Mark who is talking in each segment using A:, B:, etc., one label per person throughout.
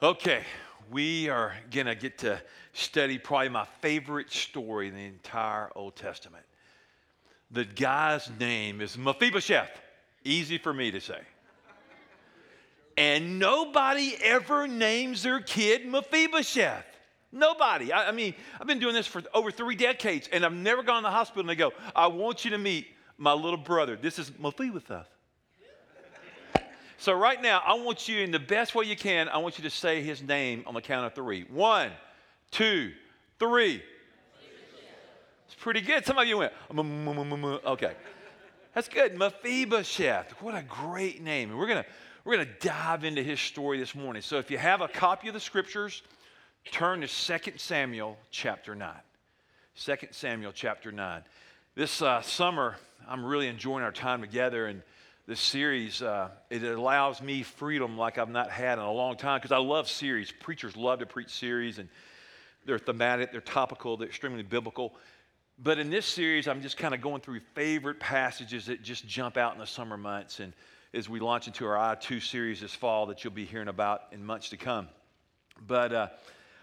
A: Okay, we are going to get to study probably my favorite story in the entire Old Testament. The guy's name is Mephibosheth. Easy for me to say. And nobody ever names their kid Mephibosheth. Nobody. I, I, mean, I've been doing this for over three decades, and I've never gone to the hospital and they go, I want you to meet my little brother. This is Mephibosheth. So, right now, I want you, in the best way you can, I want you to say his name on the count of three. One, two, three. It's pretty good. Some of you went, okay. That's good. Mephibosheth. What a great name. And we're going to we're going to dive into his story this morning. So if you have a copy of the scriptures, turn to 2 Samuel chapter 9. 2 Samuel chapter 9. This uh, summer, I'm really enjoying our time together, and this series, uh, it allows me freedom like I've not had in a long time because I love series. Preachers love to preach series, and they're thematic, they're topical, they're extremely biblical. But in this series, I'm just kind of going through favorite passages that just jump out in the summer months. And as we launch into our I2 series this fall that you'll be hearing about in months to come. But uh,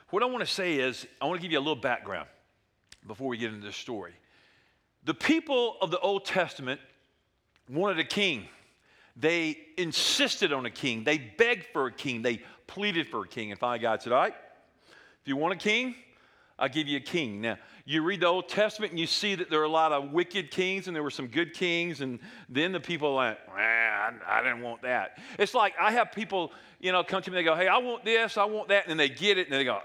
A: what I want to say is, I want to give you a little background before we get into this story. The people of the Old Testament wanted a king. They insisted on a king. They begged for a king. They pleaded for a king. And finally, God said, All right, if you want a king, I'll give you a king. Now, you read the Old Testament and you see that there are a lot of wicked kings and there were some good kings, and then the people man, I, I didn't want that. It's like I have people, you know, come to me, they go, hey, I want this, I want that, and they get it, and they go,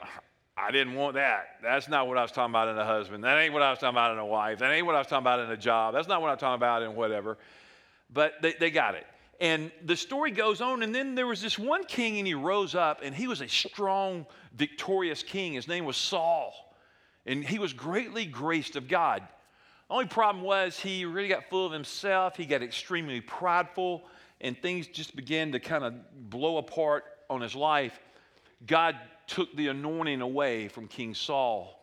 A: I didn't want that. That's not what I was talking about in a husband. That ain't what I was talking about in a wife. That ain't what I was talking about in a job. That's not what I'm talking about in whatever. But they, they got it. And the story goes on, and then there was this one king, and he rose up, and he was a strong, victorious king. His name was Saul. And he was greatly graced of God. Only problem was he really got full of himself. He got extremely prideful, and things just began to kind of blow apart on his life. God took the anointing away from King Saul.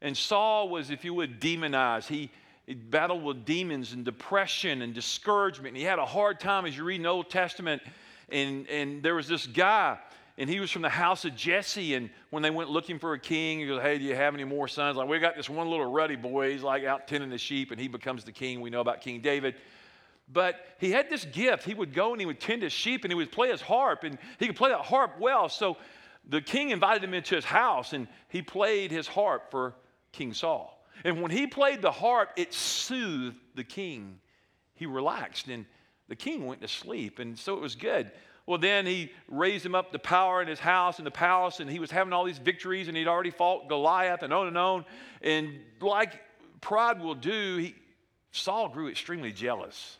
A: And Saul was, if you would, demonized. He, he battled with demons and depression and discouragement. And he had a hard time as you read in the Old Testament. And, and there was this guy and he was from the house of Jesse. And when they went looking for a king, he goes, Hey, do you have any more sons? Like, we got this one little ruddy boy. He's like out tending the sheep, and he becomes the king. We know about King David. But he had this gift. He would go and he would tend his sheep and he would play his harp, and he could play that harp well. So the king invited him into his house, and he played his harp for King Saul. And when he played the harp, it soothed the king. He relaxed, and the king went to sleep. And so it was good. Well, then he raised him up to power in his house, in the palace, and he was having all these victories, and he'd already fought Goliath and on and on. And like pride will do, he, Saul grew extremely jealous.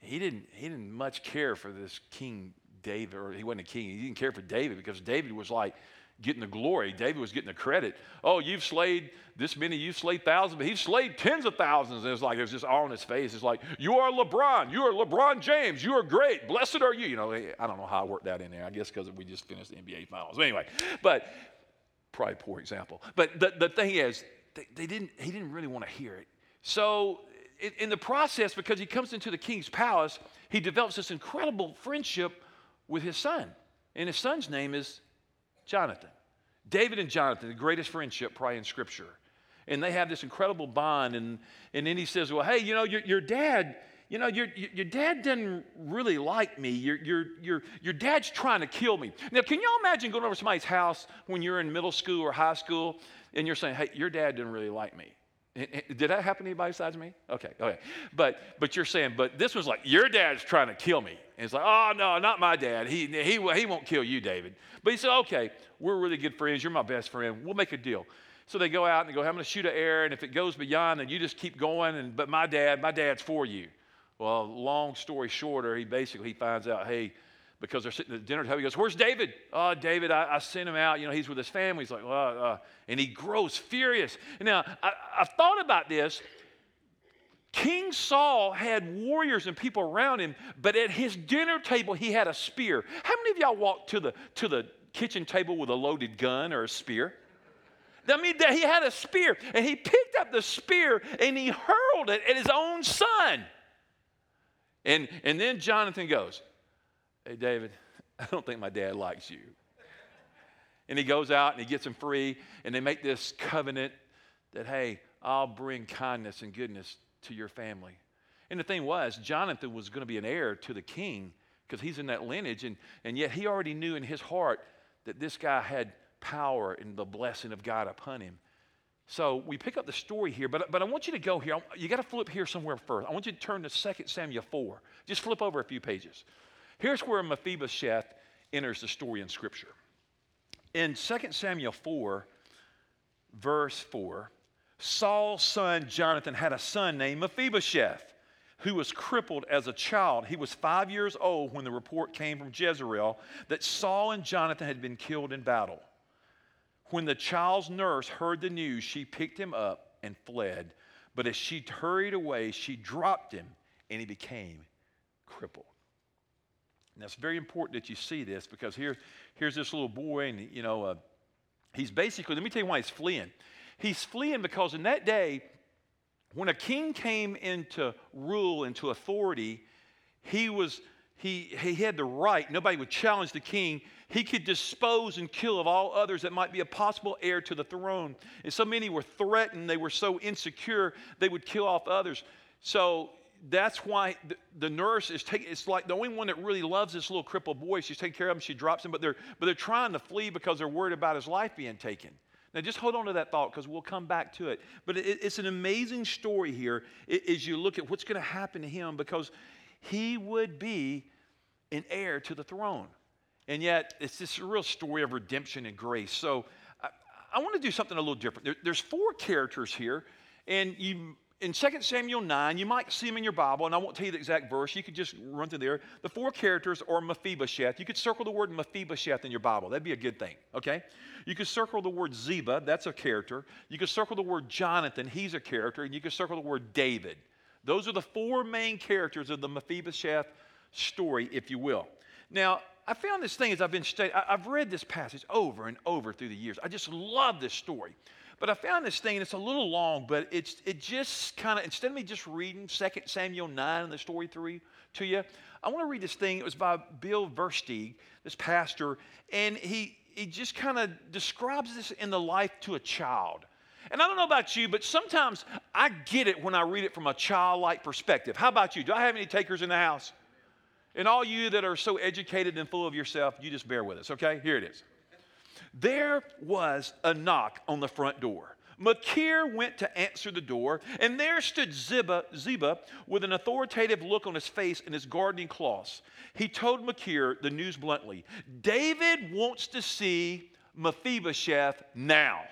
A: He didn't, he didn't much care for this King David, or he wasn't a king. He didn't care for David because David was like getting the glory. David was getting the credit. Oh, you've slayed this many, you've slayed thousands, but he's slayed tens of thousands. And it's like, there's just all on his face. It's like, you are LeBron. You are LeBron James. You are great. Blessed are you. You know, eh, I don't know how I worked that in there. I guess because we just finished the NBA finals. But anyway, but probably poor example. But the, the thing is, they, they didn't, he didn't really want to hear it. So in, in the process, because he comes into the king's palace, he develops this incredible friendship with his son. And his son's name is Jonathan. David and Jonathan, the greatest friendship probably in Scripture. And they have this incredible bond. And, and then he says, Well, hey, you know, your, your dad, you know, your, your dad doesn't really like me. Your, your, your, your dad's trying to kill me. Now, can y'all imagine going over to somebody's house when you're in middle school or high school and you're saying, Hey, your dad didn't really like me? Did that happen to anybody besides me? Okay, okay. But but you're saying, but this was like your dad's trying to kill me. And it's like, oh no, not my dad. He he he won't kill you, David. But he said, okay, we're really good friends. You're my best friend. We'll make a deal. So they go out and they go, I'm going to shoot an arrow, and if it goes beyond, then you just keep going. And but my dad, my dad's for you. Well, long story shorter, he basically finds out, hey, because they're sitting at the dinner table. He goes, Where's David? Oh, David, I, I sent him out. You know, he's with his family. He's like, well, uh, and he grows furious. Now, I, I thought about this. King Saul had warriors and people around him, but at his dinner table, he had a spear. How many of y'all walked to the, to the kitchen table with a loaded gun or a spear? I mean, he had a spear, and he picked up the spear and he hurled it at his own son. And, and then Jonathan goes, Hey, David, I don't think my dad likes you. And he goes out and he gets him free, and they make this covenant that, hey, I'll bring kindness and goodness to your family. And the thing was, Jonathan was going to be an heir to the king because he's in that lineage, and, and yet he already knew in his heart that this guy had power and the blessing of God upon him. So we pick up the story here, but, but I want you to go here. You got to flip here somewhere first. I want you to turn to 2 Samuel 4. Just flip over a few pages. Here's where Mephibosheth enters the story in Scripture. In 2 Samuel 4, verse 4, Saul's son Jonathan had a son named Mephibosheth who was crippled as a child. He was five years old when the report came from Jezreel that Saul and Jonathan had been killed in battle. When the child's nurse heard the news, she picked him up and fled. But as she hurried away, she dropped him and he became crippled. Now, it's very important that you see this because here, here's this little boy, and you know, uh, he's basically, let me tell you why he's fleeing. He's fleeing because in that day, when a king came into rule, into authority, he was he, he had the right, nobody would challenge the king. He could dispose and kill of all others that might be a possible heir to the throne. And so many were threatened, they were so insecure, they would kill off others. So that's why the, the, nurse is taking it's like the only one that really loves this little crippled boy she's taking care of him she drops him but they're but they're trying to flee because they're worried about his life being taken now, just hold on to that thought because we'll come back to it. But it, it's an amazing story here as you look at what's going to happen to him because he would be an heir to the throne. And yet, it's this real story of redemption and grace. So, I, I want to do something a little different. There, there's four characters here, and you in 2 Samuel 9, you might see them in your Bible, and I won't tell you the exact verse. You could just run through there. The four characters are Mephibosheth. You could circle the word Mephibosheth in your Bible. That'd be a good thing, okay? You could circle the word Ziba. That's a character. You could circle the word Jonathan. He's a character. And you could circle the word David. Those are the four main characters of the Mephibosheth story, if you will. Now, I found this thing as I've been studying. I've read this passage over and over through the years. I just love this story. But I found this thing, and it's a little long, but it's it just kind of, instead of me just reading 2 Samuel 9 and the story three to you, I want to read this thing. It was by Bill Versteeg, this pastor, and he, he just kind of describes this in the life to a child. And I don't know about you, but sometimes I get it when I read it from a childlike perspective. How about you? Do I have any takers in the house? And all you that are so educated and full of yourself, you just bear with us, okay? Here it is. There was a knock on the front door. Machir went to answer the door, and there stood Ziba, Ziba with an authoritative look on his face and his gardening cloths. He told Machir the news bluntly David wants to see Mephibosheth now.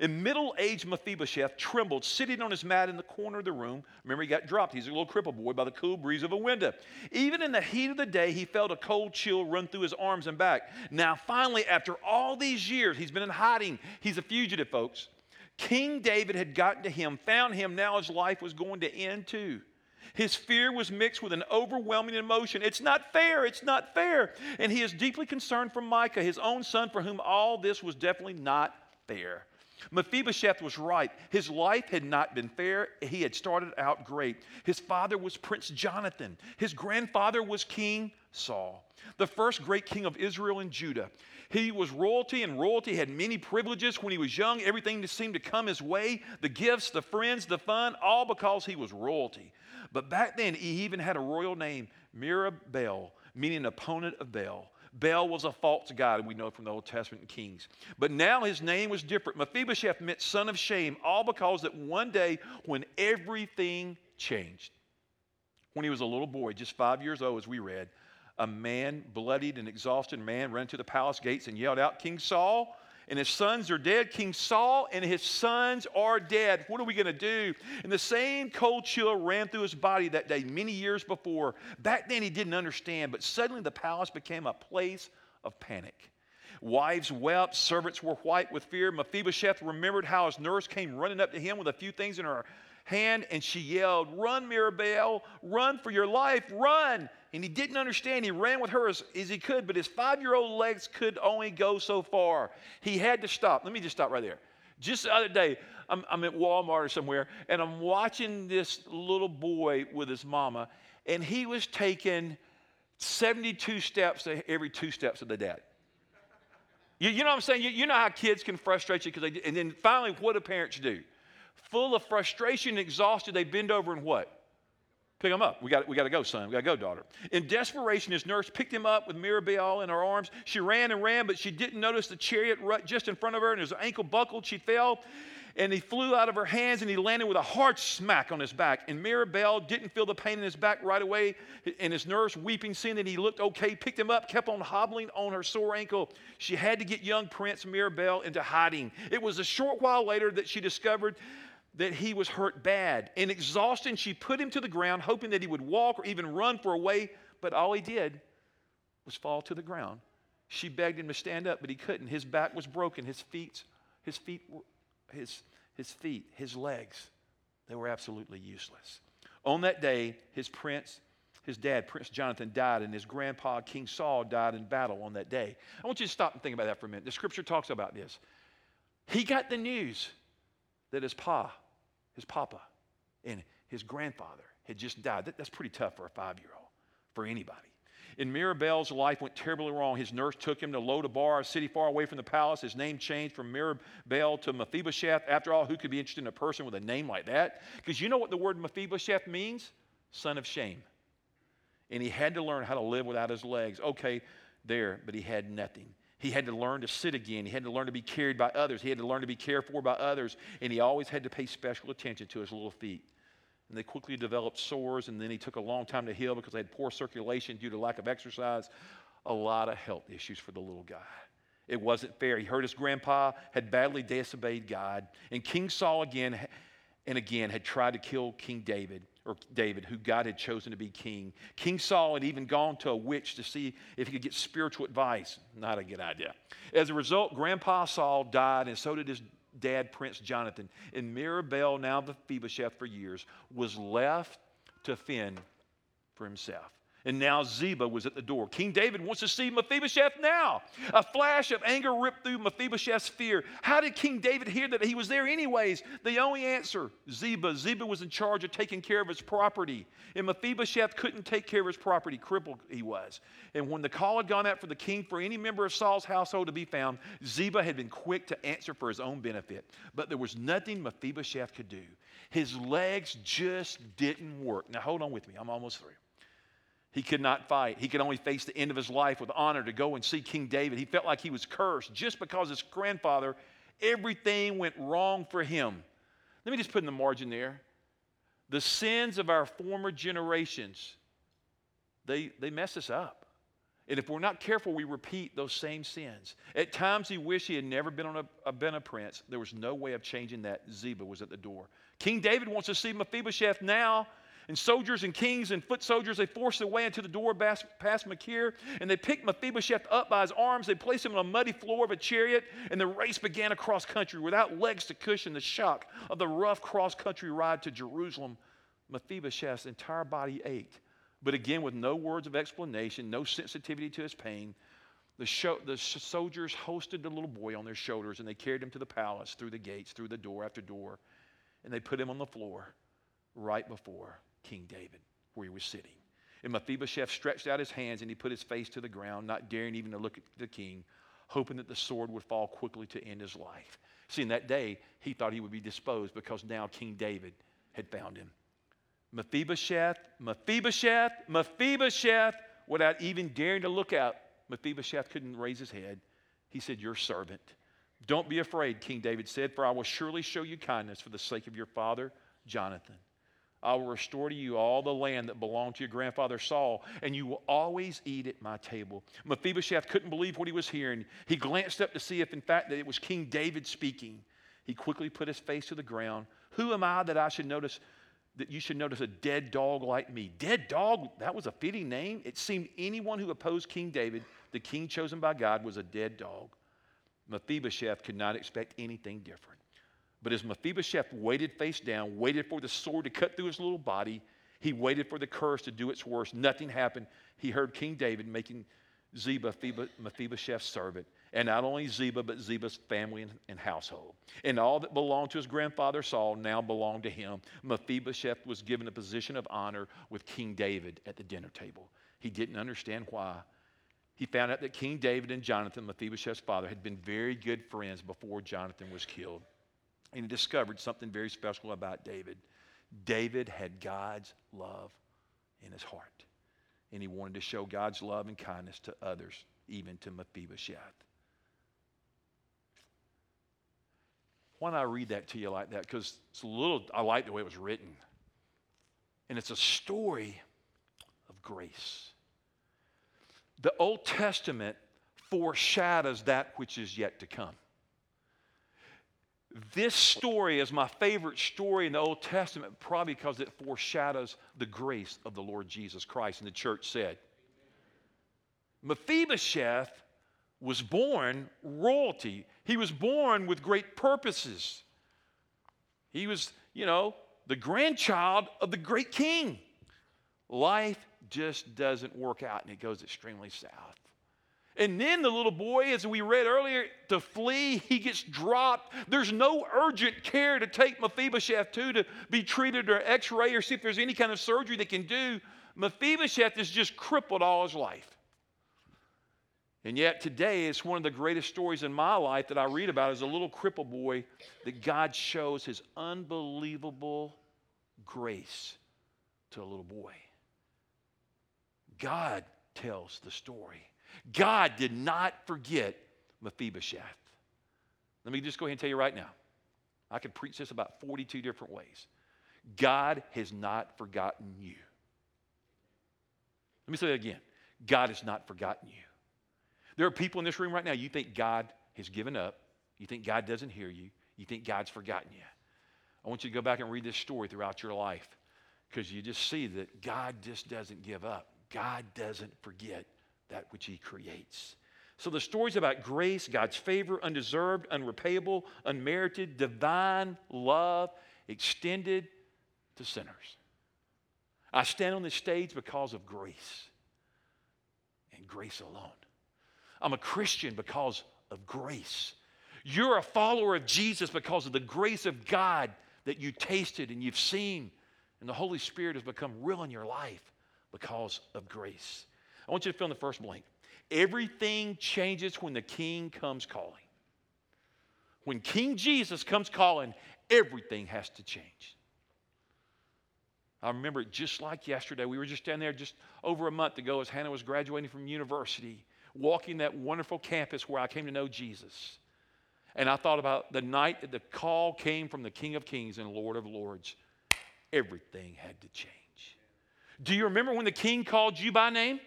A: And middle aged Mephibosheth trembled, sitting on his mat in the corner of the room. Remember, he got dropped. He's a little crippled boy by the cool breeze of a window. Even in the heat of the day, he felt a cold chill run through his arms and back. Now, finally, after all these years, he's been in hiding. He's a fugitive, folks. King David had gotten to him, found him. Now his life was going to end too. His fear was mixed with an overwhelming emotion. It's not fair. It's not fair. And he is deeply concerned for Micah, his own son, for whom all this was definitely not fair. Mephibosheth was right. His life had not been fair. He had started out great. His father was Prince Jonathan, his grandfather was King Saul, the first great king of Israel and Judah. He was royalty, and royalty had many privileges when he was young. Everything seemed to come his way the gifts, the friends, the fun, all because he was royalty. But back then, he even had a royal name, Mirabel, meaning opponent of Baal. Baal was a false god, and we know from the Old Testament and Kings. But now his name was different. Mephibosheth meant son of shame, all because that one day when everything changed, when he was a little boy, just five years old, as we read, a man, bloodied and exhausted man, ran to the palace gates and yelled out, King Saul, and his sons are dead. King Saul and his sons are dead. What are we going to do? And the same cold chill ran through his body that day many years before. Back then he didn't understand, but suddenly the palace became a place of panic. Wives wept, servants were white with fear. Mephibosheth remembered how his nurse came running up to him with a few things in her hand and she yelled, Run, Mirabel, run for your life, run. And he didn't understand. He ran with her as, as he could, but his five year old legs could only go so far. He had to stop. Let me just stop right there. Just the other day, I'm, I'm at Walmart or somewhere, and I'm watching this little boy with his mama, and he was taking 72 steps every two steps of the dad. You, you know what I'm saying? You, you know how kids can frustrate you because they, and then finally, what do parents do? Full of frustration and exhausted, they bend over and what? Pick him up. We got, we got to go, son. We got to go, daughter. In desperation, his nurse picked him up with Mirabelle in her arms. She ran and ran, but she didn't notice the chariot rut just in front of her, and his ankle buckled. She fell, and he flew out of her hands, and he landed with a hard smack on his back. And Mirabelle didn't feel the pain in his back right away, and his nurse, weeping, seeing that he looked okay, picked him up, kept on hobbling on her sore ankle. She had to get young Prince Mirabelle into hiding. It was a short while later that she discovered that he was hurt bad. In exhaustion, she put him to the ground, hoping that he would walk or even run for a way, but all he did was fall to the ground. She begged him to stand up, but he couldn't. His back was broken. His feet, his feet, his, his feet, his legs, they were absolutely useless. On that day, his prince, his dad, Prince Jonathan, died, and his grandpa, King Saul, died in battle on that day. I want you to stop and think about that for a minute. The scripture talks about this. He got the news that his pa his papa and his grandfather had just died. That, that's pretty tough for a five year old, for anybody. And Mirabelle's life went terribly wrong. His nurse took him to Lo-debar, a city far away from the palace. His name changed from Mirabelle to Mephibosheth. After all, who could be interested in a person with a name like that? Because you know what the word Mephibosheth means? Son of shame. And he had to learn how to live without his legs. Okay, there, but he had nothing. He had to learn to sit again. He had to learn to be carried by others. He had to learn to be cared for by others. And he always had to pay special attention to his little feet. And they quickly developed sores, and then he took a long time to heal because they had poor circulation due to lack of exercise. A lot of health issues for the little guy. It wasn't fair. He heard his grandpa had badly disobeyed God. And King Saul again and again had tried to kill King David or David, who God had chosen to be king. King Saul had even gone to a witch to see if he could get spiritual advice. Not a good idea. As a result, Grandpa Saul died, and so did his dad, Prince Jonathan. And Mirabelle, now the Mephibosheth for years, was left to fend for himself. And now Ziba was at the door. King David wants to see Mephibosheth now. A flash of anger ripped through Mephibosheth's fear. How did King David hear that he was there, anyways? The only answer Ziba. Ziba was in charge of taking care of his property. And Mephibosheth couldn't take care of his property, crippled he was. And when the call had gone out for the king for any member of Saul's household to be found, Ziba had been quick to answer for his own benefit. But there was nothing Mephibosheth could do. His legs just didn't work. Now, hold on with me. I'm almost through. He could not fight. He could only face the end of his life with honor to go and see King David. He felt like he was cursed just because his grandfather, everything went wrong for him. Let me just put in the margin there. The sins of our former generations, they, they mess us up. And if we're not careful, we repeat those same sins. At times, he wished he had never been, on a, a, been a prince. There was no way of changing that. Ziba was at the door. King David wants to see Mephibosheth now and soldiers and kings and foot soldiers, they forced their way into the door past, past and they picked Mephibosheth up by his arms. They placed him on a muddy floor of a chariot, and the race began across country without legs to cushion the shock of the rough cross country ride to Jerusalem. Mephibosheth's entire body ached, but again, with no words of explanation, no sensitivity to his pain. The, show, the soldiers hosted the little boy on their shoulders and they carried him to the palace through the gates, through the door after door, and they put him on the floor right before King David, where he was sitting. And Mephibosheth stretched out his hands and he put his face to the ground, not daring even to look at the king, hoping that the sword would fall quickly to end his life. See, in that day, he thought he would be disposed because now King David had found him. Mephibosheth, Mephibosheth, Mephibosheth, without even daring to look out, Mephibosheth couldn't raise his head. He said, Your servant. Don't be afraid, King David said, for I will surely show you kindness for the sake of your father, Jonathan. I will restore to you all the land that belonged to your grandfather Saul, and you will always eat at my table. Mephibosheth couldn't believe what he was hearing. He glanced up to see if, in fact, that it was King David speaking. He quickly put his face to the ground. Who am I that I should notice that you should notice a dead dog like me? Dead dog, that was a fitting name. It seemed anyone who opposed King David, the king chosen by God, was a dead dog. Mephibosheth could not expect anything different. But as Mephibosheth waited face down, waited for the sword to cut through his little body, he waited for the curse to do its worst. Nothing happened. He heard King David making Ziba Mephibosheth's servant. And not only Ziba, but Ziba's family and, household. And all that belonged to his grandfather Saul now belonged to him. Mephibosheth was given a position of honor with King David at the dinner table. He didn't understand why. he found out that King David and Jonathan, Mephibosheth's father, had been very good friends before Jonathan was killed. And he discovered something very special about David. David had God's love in his heart. And he wanted to show God's love and kindness to others, even to Mephibosheth. Why don't I read that to you like that? Because it's a little, I like the way it was written. And it's a story of grace. The Old Testament foreshadows that which is yet to come. This story is my favorite story in the Old Testament, probably because it foreshadows the grace of the Lord Jesus Christ. And the church said, Mephibosheth was born royalty. He was born with great purposes. He was, you know, the grandchild of the great king. Life just doesn't work out and it goes extremely south. And then the little boy, as we read earlier, to flee, he gets dropped. There's no urgent care to take Mephibosheth to to be treated or x ray or see if there's any kind of surgery they can do. Mephibosheth is just crippled all his life. And yet today, it's one of the greatest stories in my life that I read about as a little crippled boy that God shows his unbelievable grace to a little boy. God tells the story. God did not forget Mephibosheth. Let me just go ahead and tell you right now. I could preach this about 42 different ways. God has not forgotten you. Let me say that again. God has not forgotten you. There are people in this room right now, you think God has given up. You think God doesn't hear you. You think God's forgotten you. I want you to go back and read this story throughout your life because you just see that God just doesn't give up. God doesn't forget that which He creates. So the story's about grace, God's favor, undeserved, unrepayable, unmerited, divine love extended to sinners. I stand on this stage because of grace and grace alone. I'm a Christian because of grace. You're a follower of Jesus because of the grace of God that you tasted and you've seen, and the Holy Spirit has become real in your life because of grace. I want you to fill in the first blank. Everything changes when the King comes calling. When King Jesus comes calling, everything has to change. I remember it just like yesterday. We were just down there just over a month ago as Hannah was graduating from university, walking that wonderful campus where I came to know Jesus. And I thought about the night that the call came from the King of Kings and Lord of Lords. Everything had to change. Do you remember when the king called you by name?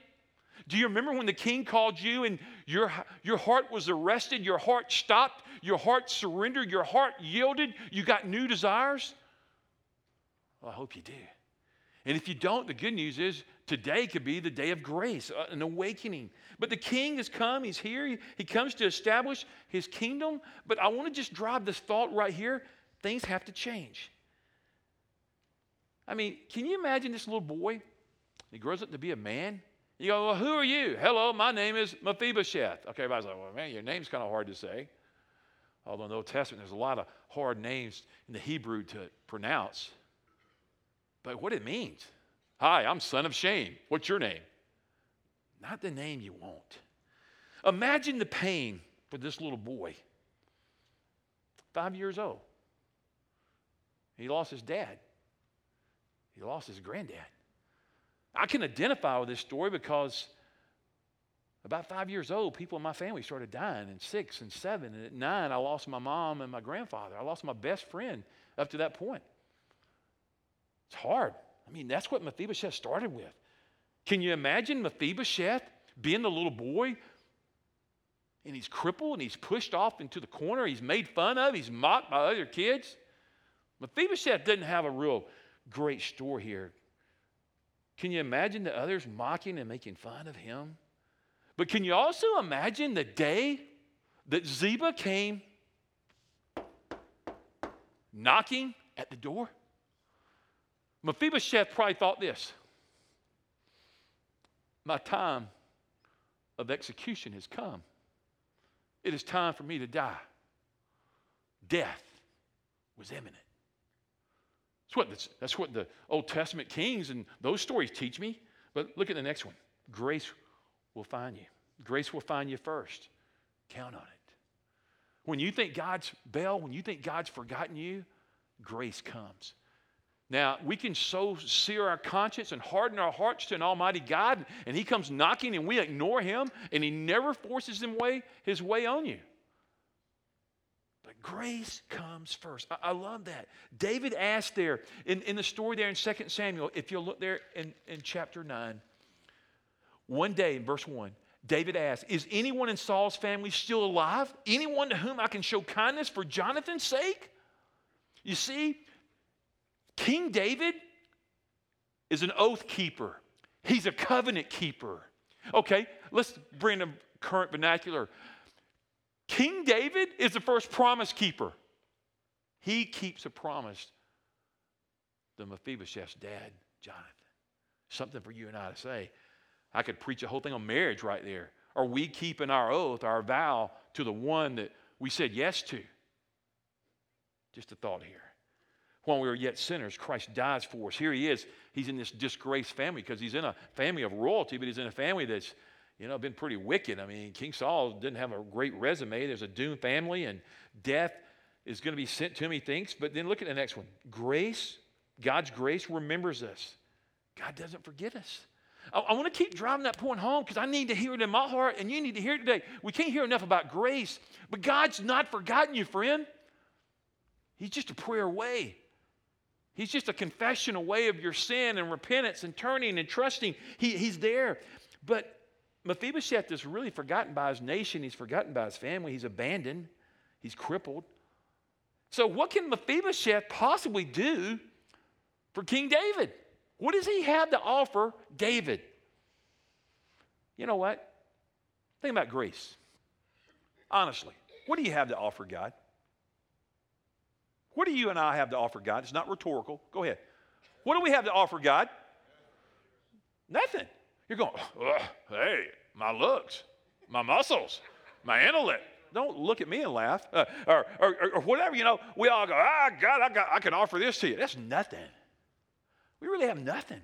A: Do you remember when the king called you and your, your heart was arrested, your heart stopped, your heart surrendered, your heart yielded, you got new desires? Well, I hope you do. And if you don't, the good news is today could be the day of grace, uh, an awakening. But the king has come, he's here, he, he comes to establish his kingdom. But I want to just drive this thought right here things have to change. I mean, can you imagine this little boy? He grows up to be a man. You go, well, who are you? Hello, my name is Mephibosheth. Okay, everybody's like, well, man, your name's kind of hard to say. Although in the Old Testament, there's a lot of hard names in the Hebrew to pronounce. But what it means. Hi, I'm son of shame. What's your name? Not the name you want. Imagine the pain for this little boy. Five years old. He lost his dad. He lost his granddad. I can identify with this story because about five years old, people in my family started dying, and six and seven, and at nine, I lost my mom and my grandfather. I lost my best friend up to that point. It's hard. I mean, that's what Mephibosheth started with. Can you imagine Mephibosheth being the little boy and he's crippled and he's pushed off into the corner, he's made fun of, he's mocked by other kids? Mephibosheth didn't have a real great story here. Can you imagine the others mocking and making fun of him? But can you also imagine the day that Ziba came knocking at the door? Mephibosheth probably thought this My time of execution has come. It is time for me to die. Death was imminent. That's what, the, that's what the Old Testament kings and those stories teach me. But look at the next one grace will find you. Grace will find you first. Count on it. When you think God's bell, when you think God's forgotten you, grace comes. Now, we can so sear our conscience and harden our hearts to an almighty God, and He comes knocking and we ignore Him, and He never forces him way, His way on you. Grace comes first. I, I love that. David asked there in, in the story there in 2 Samuel, if you'll look there in, in chapter 9, one day in verse 1, David asked, Is anyone in Saul's family still alive? Anyone to whom I can show kindness for Jonathan's sake? You see, King David is an oath keeper, he's a covenant keeper. Okay, let's bring a current vernacular. King David is the first promise keeper. He keeps a promise to Mephibosheth's dad, Jonathan. Something for you and I to say. I could preach a whole thing on marriage right there. Are we keeping our oath, our vow to the one that we said yes to? Just a thought here. When we were yet sinners, Christ dies for us. Here he is. He's in this disgraced family because he's in a family of royalty, but he's in a family that's, you know, been pretty wicked. I mean, King Saul didn't have a great resume. There's a doomed family, and death is going to be sent to him, he thinks. But then look at the next one. Grace, God's grace remembers us. God doesn't forget us. I, I want to keep driving that point home because I need to hear it in my heart, and you need to hear it today. We can't hear enough about grace, but God's not forgotten you, friend. He's just a prayer away. He's just a confession away of your sin and repentance and turning and trusting. He, he's there. But Mephibosheth is really forgotten by his nation. He's forgotten by his family. He's abandoned. He's crippled. So, what can Mephibosheth possibly do for King David? What does he have to offer David? You know what? Think about grace. Honestly, what do you have to offer God? What do you and I have to offer God? It's not rhetorical. Go ahead. What do we have to offer God? Nothing. You're going, hey, my looks, my muscles, my intellect. Don't look at me and laugh. Uh, or, or, or, whatever, you know, we all go, ah, God, I, got, I can offer this to you. That's nothing. We really have nothing.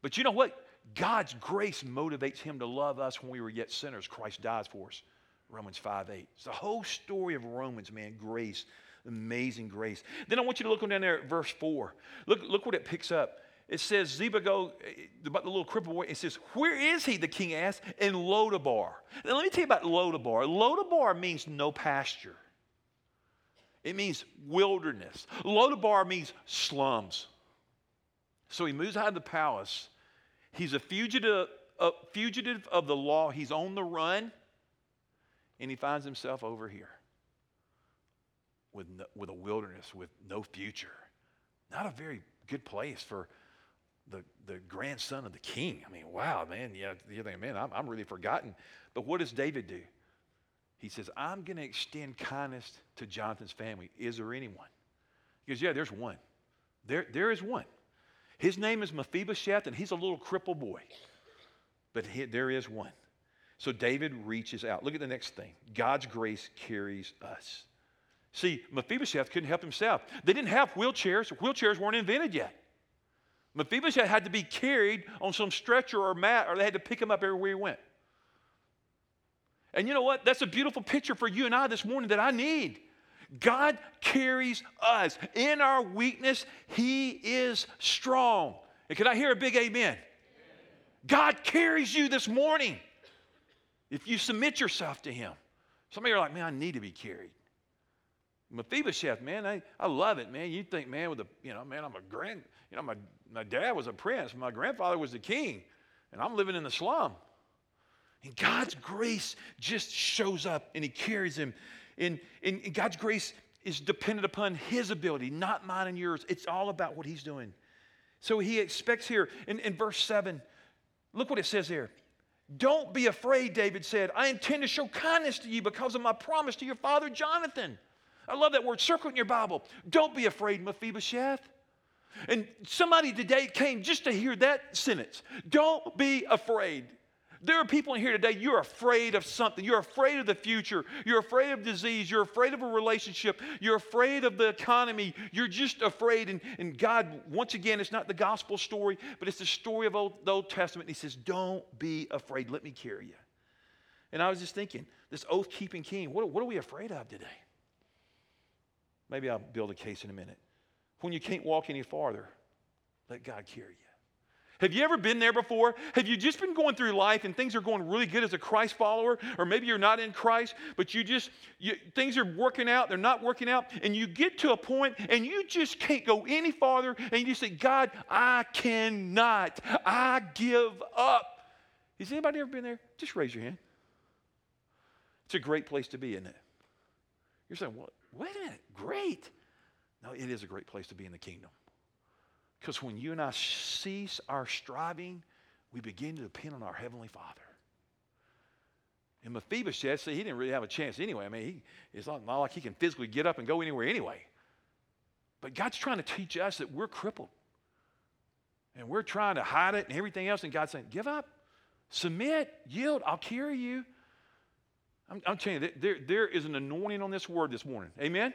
A: But you know what? God's grace motivates him to love us when we were yet sinners. Christ dies for us. Romans 5 8. It's the whole story of Romans, man. Grace, amazing grace. Then I want you to look on down there at verse 4. Look, look what it picks up. It says, Ziba go, eh, about the little cripple boy, it says, Where is he? The king asked, In Lo-debar. Now let me tell you about Lo-debar. Lo-debar means no pasture, it means wilderness. Lo-debar means slums. So he moves out of the palace. He's a fugitive, a fugitive of the law. He's on the run. And he finds himself over here with, no, with a wilderness with no future. Not a very good place for the, the grandson of the king. I mean, wow, man. Yeah, you're thinking, man, I'm, I'm really forgotten. But what does David do? He says, I'm going to extend kindness to Jonathan's family. Is there anyone? He goes, Yeah, there's one. There, there is one. His name is Mephibosheth, and he's a little cripple boy. But he, there is one. So David reaches out. Look at the next thing God's grace carries us. See, Mephibosheth couldn't help himself. They didn't have wheelchairs, wheelchairs weren't invented yet. Mephibosheth had to be carried on some stretcher or mat, or they had to pick him up everywhere he went. And you know what? That's a beautiful picture for you and I this morning that I need. God carries us. In our weakness, He is strong. And can I hear a big amen? amen? God carries you this morning if you submit yourself to Him. Some of you are like, man, I need to be carried. Mephibosheth, man, I, I love it, man. You think, man, with a, you know, man, I'm a grand, you know, my, my dad was a prince, my grandfather was the king, and I'm living in the slum. And God's grace just shows up and He carries him and, and God's grace is dependent upon His ability, not mine and yours. It's all about what He's doing. So He expects here in, in verse 7, look what it says here. Don't be afraid, David said. I intend to show kindness to you because of my promise to your father Jonathan. I love that word. Circle in your Bible. Don't be afraid, Mephibosheth. And somebody today came just to hear that sentence. Don't be afraid. There are people in here today, you're afraid of something. You're afraid of the future. You're afraid of disease. You're afraid of a relationship. You're afraid of the economy. You're just afraid. And, and God, once again, it's not the gospel story, but it's the story of old, the Old Testament. He says, Don't be afraid. Let me carry you. And I was just thinking, this oath keeping king, what, what are we afraid of today? Maybe I'll build a case in a minute. When you can't walk any farther, let God carry you. Have you ever been there before? Have you just been going through life and things are going really good as a Christ follower? Or maybe you're not in Christ, but you just, you, things are working out, they're not working out, and you get to a point and you just can't go any farther, and you say, God, I cannot. I give up. Has anybody ever been there? Just raise your hand. It's a great place to be, isn't it? You're saying, well, wait a minute, great. No, it is a great place to be in the kingdom. Because when you and I cease our striving, we begin to depend on our Heavenly Father. And Mephibosheth, see, he didn't really have a chance anyway. I mean, he, it's not, not like he can physically get up and go anywhere anyway. But God's trying to teach us that we're crippled. And we're trying to hide it and everything else. And God's saying, give up, submit, yield, I'll carry you. I'm, I'm telling you, there, there is an anointing on this word this morning. Amen?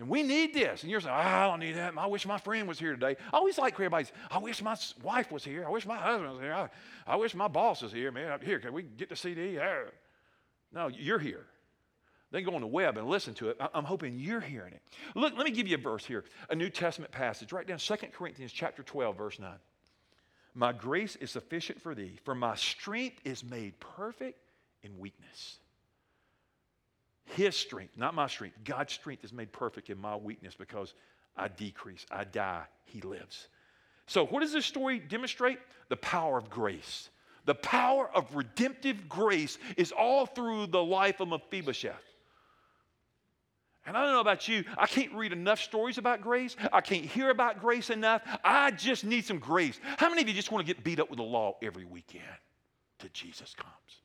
A: And we need this. And you're saying, oh, I don't need that. I wish my friend was here today. I always like everybody's, I wish my wife was here. I wish my husband was here. I, I wish my boss was here, man. Here, can we get the CD? No, you're here. Then go on the web and listen to it. I'm hoping you're hearing it. Look, let me give you a verse here, a New Testament passage. Right down 2 Corinthians chapter 12, verse 9. My grace is sufficient for thee, for my strength is made perfect in weakness. His strength, not my strength, God's strength is made perfect in my weakness because I decrease, I die, He lives. So, what does this story demonstrate? The power of grace. The power of redemptive grace is all through the life of Mephibosheth. And I don't know about you, I can't read enough stories about grace. I can't hear about grace enough. I just need some grace. How many of you just want to get beat up with the law every weekend till Jesus comes?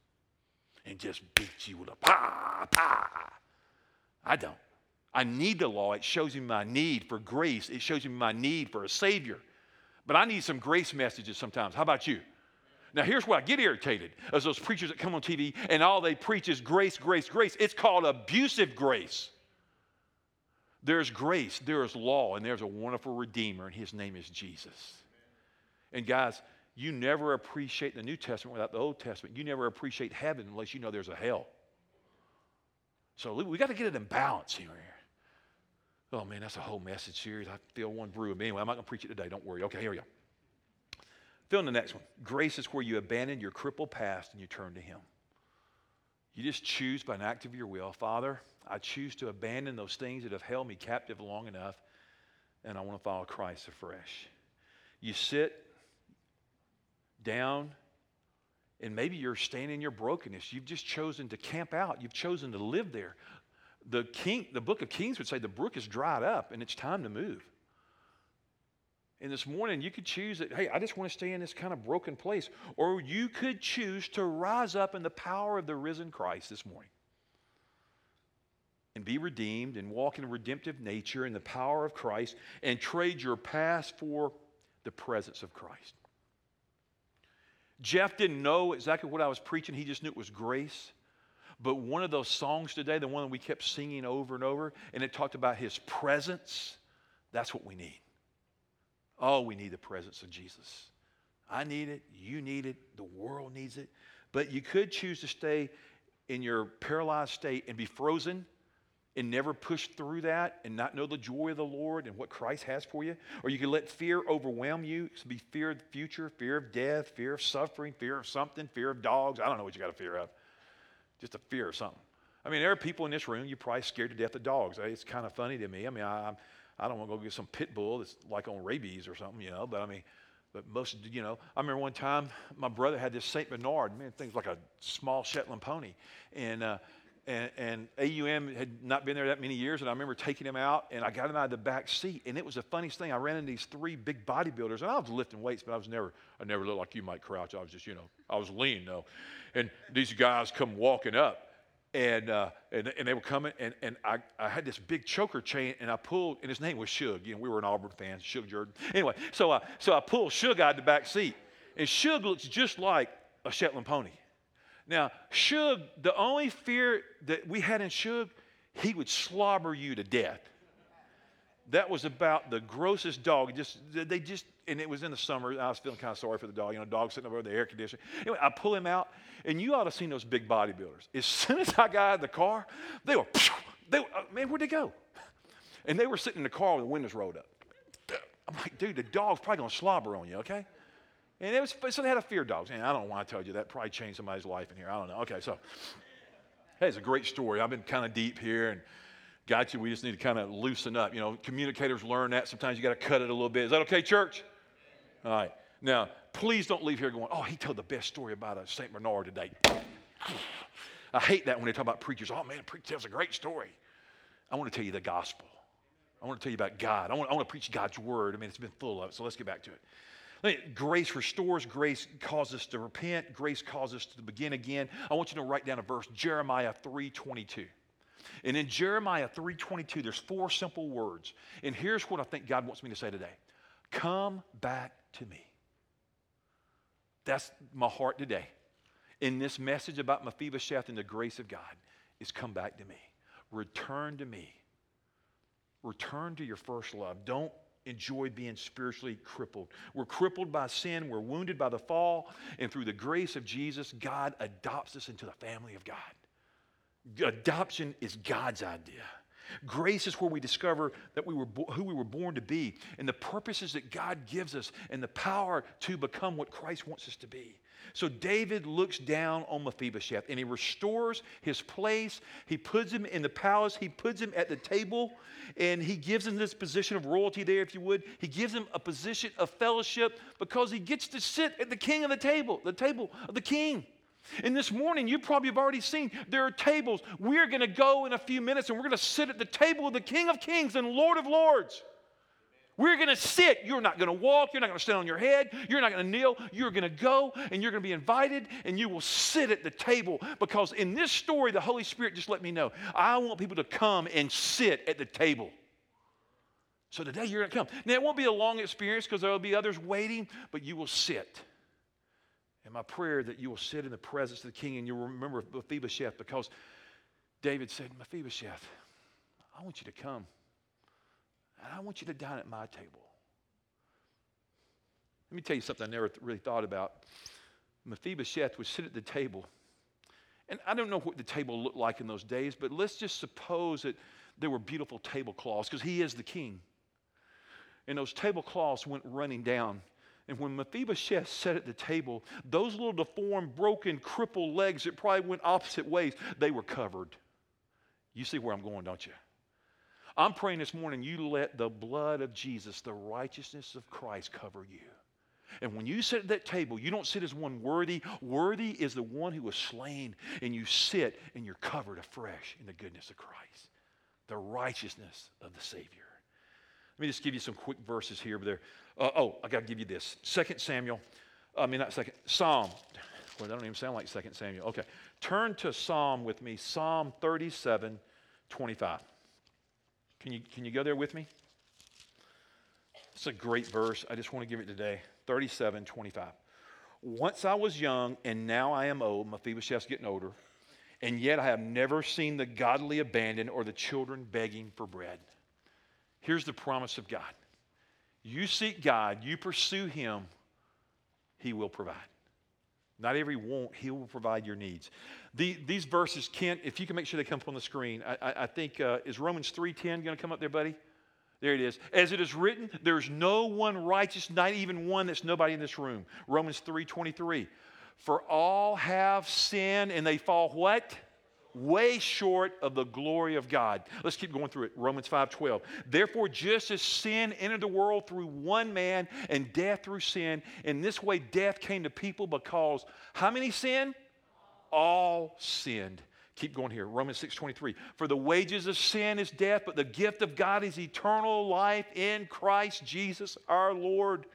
A: And just beat you with a pa, pa. I don't. I need the law. It shows me my need for grace, it shows me my need for a Savior. But I need some grace messages sometimes. How about you? Now, here's where I get irritated as those preachers that come on TV and all they preach is grace, grace, grace. It's called abusive grace. There's grace, there is law, and there's a wonderful Redeemer, and his name is Jesus. And guys, you never appreciate the New Testament without the Old Testament. You never appreciate heaven unless you know there's a hell. So we got to get it in balance here. Oh man, that's a whole message series. I feel one brew. But anyway, I'm not going to preach it today. Don't worry. Okay, here we go. Fill in the next one. Grace is where you abandon your crippled past and you turn to Him. You just choose by an act of your will, Father, I choose to abandon those things that have held me captive long enough, and I want to follow Christ afresh. You sit down, and maybe you're staying in your brokenness. You've just chosen to camp out, you've chosen to live there. The, king, the book of Kings would say the brook is dried up and it's time to move. And this morning, you could choose that, hey, I just want to stay in this kind of broken place. Or you could choose to rise up in the power of the risen Christ this morning and be redeemed and walk in redemptive nature in the power of Christ and trade your past for the presence of Christ. Jeff didn't know exactly what I was preaching, he just knew it was grace. But one of those songs today, the one that we kept singing over and over, and it talked about his presence, that's what we need. Oh, we need the presence of Jesus. I need it, you need it, the world needs it. But you could choose to stay in your paralyzed state and be frozen and never push through that and not know the joy of the Lord and what Christ has for you. Or you can let fear overwhelm you. It be fear of the future, fear of death, fear of suffering, fear of something, fear of dogs. I don't know what you got to fear of. Just a fear of something. I mean, there are people in this room, you're probably scared to death of dogs. It's kind of funny to me. I mean, I, I don't want to go get some pit bull that's like on rabies or something, you know, but I mean, but most, you know, I remember one time my brother had this St. Bernard, man, things like a small Shetland pony. And, uh, and, and, AUM had not been there that many years, and I remember taking him out, and I got him out of the back seat, and it was the funniest thing. I ran into these three big bodybuilders, and I was lifting weights, but I was never, I never looked like you, Mike Crouch. I was just, you know, I was lean though, and these guys come walking up, and uh, and, and they were coming, and, and I, I had this big choker chain, and I pulled, and his name was Shug. You know, we were an Auburn fan, Shug Jordan. Anyway, so I so I pulled Shug out of the back seat, and Shug looks just like a Shetland pony. Now, Shug, the only fear that we had in Shug, he would slobber you to death. that was about the grossest dog. Just they just and it was in the summer. I was feeling kind of sorry for the dog. You know, dog sitting over the air conditioner. Anyway, I pull him out, and you ought to seen those big bodybuilders. As soon as I got out of the car, they were, they were, uh, man, where'd they go? And they were sitting in the car with the windows rolled up. I'm like, dude, the dog's probably gonna slobber on you, okay? And it was so they had a fear dogs. And I don't why I told you that. Probably changed somebody's life in here. I don't know. Okay, so hey, it's a great story. I've been kind of deep here and got you. We just need to kind of loosen up. You know, communicators learn that. Sometimes you got to cut it a little bit. Is that okay, church? All right. Now, please don't leave here going, oh, he told the best story about a St. Bernard today. I hate that when they talk about preachers. Oh, man, preacher tells a great story. I want to tell you the gospel. I want to tell you about God. I want, I want to preach God's word. I mean, it's been full of it. So let's get back to it. Grace restores, grace causes us to repent, grace causes us to begin again. I want you to write down a verse, Jeremiah 3:22. And in Jeremiah 3:22, there's four simple words. And here's what I think God wants me to say today. Come back to me. That's my heart today. In this message about Mephibosheth and the grace of God is come back to me. Return to me. Return to your first love. Don't enjoy being spiritually crippled. We're crippled by sin, we're wounded by the fall, and through the grace of Jesus, God adopts us into the family of God. Adoption is God's idea. Grace is where we discover that we were bo- who we were born to be and the purposes that God gives us and the power to become what Christ wants us to be. So David looks down on Mephibosheth and he restores his place. He puts him in the palace, he puts him at the table, and he gives him this position of royalty there, if you would. He gives him a position of fellowship because he gets to sit at the king of the table, the table of the king. And this morning, you probably have already seen there are tables. We're going to go in a few minutes and we're going to sit at the table of the King of Kings and Lord of Lords. We're going to sit. You're not going to walk. You're not going to stand on your head. You're not going to kneel. You're going to go and you're going to be invited and you will sit at the table because in this story, the Holy Spirit just let me know I want people to come and sit at the table. So today you're going to come. Now, it won't be a long experience because there will be others waiting, but you will sit. And my prayer that you will sit in the presence of the king and you'll remember Mephibosheth because David said, Mephibosheth, I want you to come and I want you to dine at my table. Let me tell you something I never really thought about. Mephibosheth would sit at the table. And I don't know what the table looked like in those days, but let's just suppose that there were beautiful tablecloths because he is the king. And those tablecloths went running down and when Mephibosheth sat at the table, those little deformed, broken, crippled legs that probably went opposite ways, they were covered. You see where I'm going, don't you? I'm praying this morning you let the blood of Jesus, the righteousness of Christ, cover you. And when you sit at that table, you don't sit as one worthy. Worthy is the one who was slain. And you sit and you're covered afresh in the goodness of Christ, the righteousness of the Savior. Let me just give you some quick verses here. There, uh, oh, I got to give you this. Second Samuel. I mean, not second. Psalm. Well, that don't even sound like Second Samuel. Okay, turn to Psalm with me. Psalm 37, 25. Can you can you go there with me? It's a great verse. I just want to give it today. 37, 25. Once I was young, and now I am old. Mephibosheth's getting older. And yet I have never seen the godly abandoned or the children begging for bread. Here's the promise of God you seek God, you pursue Him, He will provide. Not every want, He will provide your needs. The, these verses, Kent, if you can make sure they come up on the screen, I, I, I think, uh, is Romans 3.10 going to come up there, buddy? There it is. As it is written, there's no one righteous, not even one that's nobody in this room. Romans 3.23. For all have sinned and they fall what? Way short of the glory of God. Let's keep going through it. Romans 5:12. Therefore, just as sin entered the world through one man and death through sin, in this way death came to people because how many sinned? All sinned. Keep going here. Romans 6:23. For the wages of sin is death, but the gift of God is eternal life in Christ Jesus our Lord.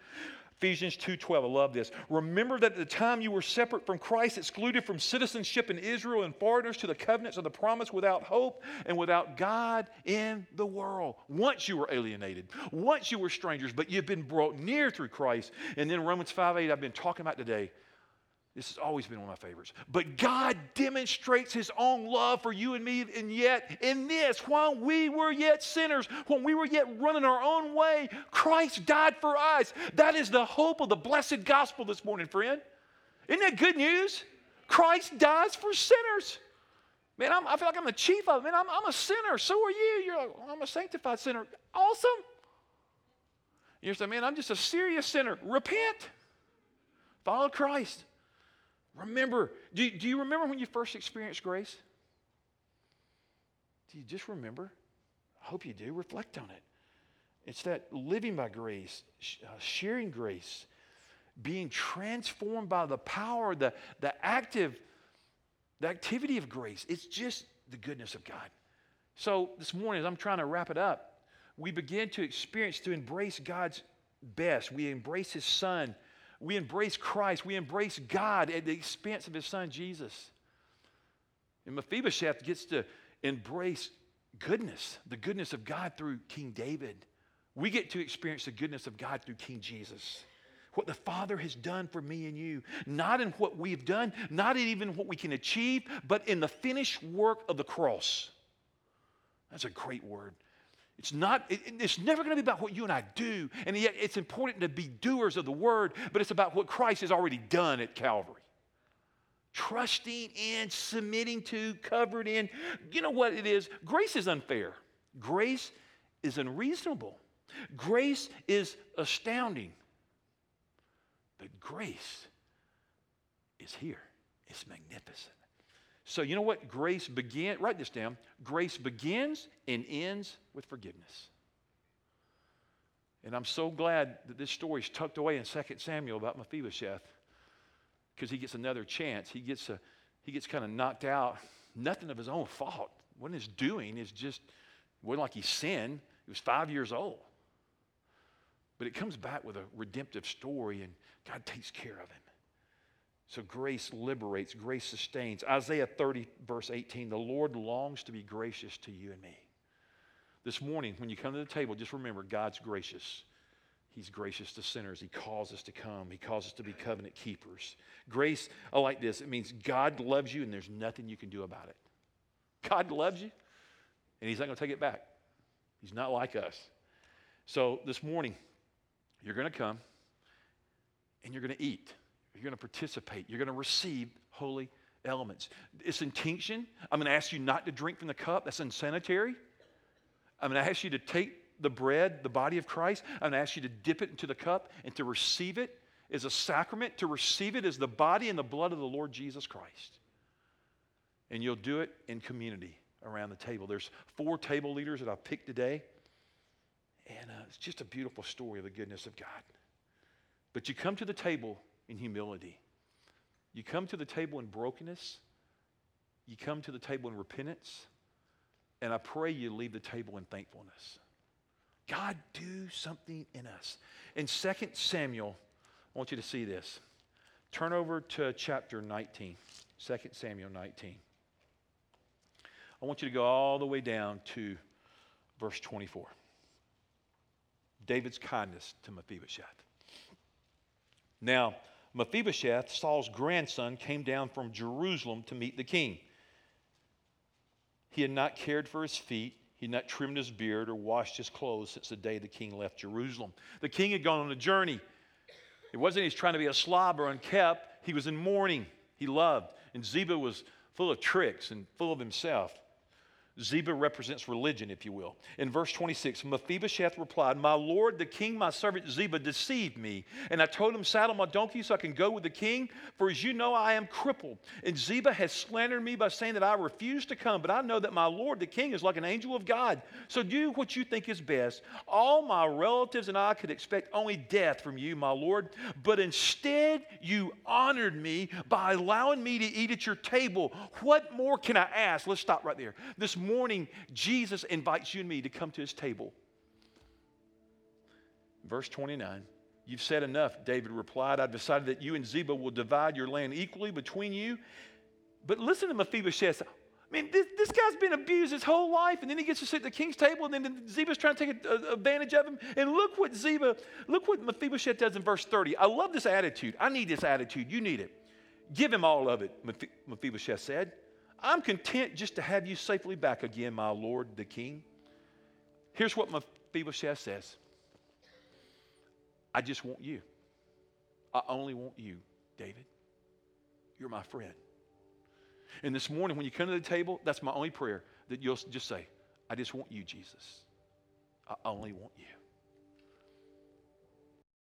A: Ephesians 2:12. I love this. Remember that at the time you were separate from Christ, excluded from citizenship in Israel and foreigners to the covenants of the promise without hope and without God in the world. Once you were alienated, once you were strangers, but you've been brought near through Christ. And then Romans 5:8 I've been talking about today. This has always been one of my favorites. But God demonstrates his own love for you and me, and yet, in this, while we were yet sinners, when we were yet running our own way, Christ died for us. That is the hope of the blessed gospel this morning, friend. Isn't that good news? Christ dies for sinners. Man, I'm, i feel like I'm the chief of it. Man, I'm, I'm a sinner. So are you. You're like, well, I'm a sanctified sinner. Awesome. You're saying, man, I'm just a serious sinner. Repent. Follow Christ. Remember, do, do you remember when you first experienced grace? Do you just remember? I hope you do. Reflect on it. It's that living by grace, uh, sharing grace, being transformed by the power, the, the active, the activity of grace. It's just the goodness of God. So this morning, as I'm trying to wrap it up, we begin to experience, to embrace God's best. We embrace His Son we embrace Christ. We embrace God at the expense of his son Jesus. And Mephibosheth gets to embrace goodness, the goodness of God through King David. We get to experience the goodness of God through King Jesus. What the Father has done for me and you, not in what we've done, not in even what we can achieve, but in the finished work of the cross. That's a great word. It's not, it, it's never going to be about what you and I do. And yet it's important to be doers of the word, but it's about what Christ has already done at Calvary. Trusting in, submitting to, covered in. You know what it is? Grace is unfair. Grace is unreasonable. Grace is astounding. But grace is here. It's magnificent. So, you know what? Grace begins, write this down. Grace begins and ends with forgiveness. And I'm so glad that this story is tucked away in 2 Samuel about Mephibosheth because he gets another chance. He gets, a, he gets kind of knocked out. Nothing of his own fault. What he's doing is just, wasn't like he sinned. He was five years old. But it comes back with a redemptive story, and God takes care of him. So grace liberates, grace sustains. Isaiah 30, verse 18 the Lord longs to be gracious to you and me. This morning, when you come to the table, just remember God's gracious. He's gracious to sinners. He calls us to come. He calls us to be covenant keepers. Grace, I like this. It means God loves you and there's nothing you can do about it. God loves you and He's not going to take it back. He's not like us. So this morning, you're going to come and you're going to eat. You're going to participate. You're going to receive holy elements. It's intention. I'm going to ask you not to drink from the cup. That's unsanitary. I'm going to ask you to take the bread, the body of Christ. I'm going to ask you to dip it into the cup and to receive it as a sacrament, to receive it as the body and the blood of the Lord Jesus Christ. And you'll do it in community around the table. There's four table leaders that I've picked today. And uh, it's just a beautiful story of the goodness of God. But you come to the table in humility. You come to the table in brokenness. You come to the table in repentance. And I pray you leave the table in thankfulness. God, do something in us. In 2 Samuel, I want you to see this. Turn over to chapter 19, 2 Samuel 19. I want you to go all the way down to verse 24. David's kindness to Mephibosheth. Now, Mephibosheth, Saul's grandson, came down from Jerusalem to meet the king. He had not cared for his feet, he had not trimmed his beard or washed his clothes since the day the king left Jerusalem. The king had gone on a journey. It wasn't he's trying to be a slob or unkept, he was in mourning. He loved. And Ziba was full of tricks and full of himself. Ziba represents religion, if you will. In verse 26, Mephibosheth replied, My lord, the king, my servant Ziba, deceived me. And I told him, Saddle my donkey so I can go with the king, for as you know, I am crippled. And Ziba has slandered me by saying that I refuse to come. But I know that my lord, the king, is like an angel of God. So do what you think is best. All my relatives and I could expect only death from you, my lord. But instead, you honored me by allowing me to eat at your table. What more can I ask? Let's stop right there. This Jesus invites you and me to come to his table. Verse 29. You've said enough, David replied. I've decided that you and Ziba will divide your land equally between you. But listen to Mephibosheth. I mean, this, this guy's been abused his whole life, and then he gets to sit at the king's table, and then Ziba's trying to take advantage of him. And look what Ziba, look what Mephibosheth does in verse 30. I love this attitude. I need this attitude. You need it. Give him all of it, Mephibosheth said. I'm content just to have you safely back again, my lord the king. Here's what Mephibosheth says I just want you. I only want you, David. You're my friend. And this morning, when you come to the table, that's my only prayer that you'll just say, I just want you, Jesus. I only want you.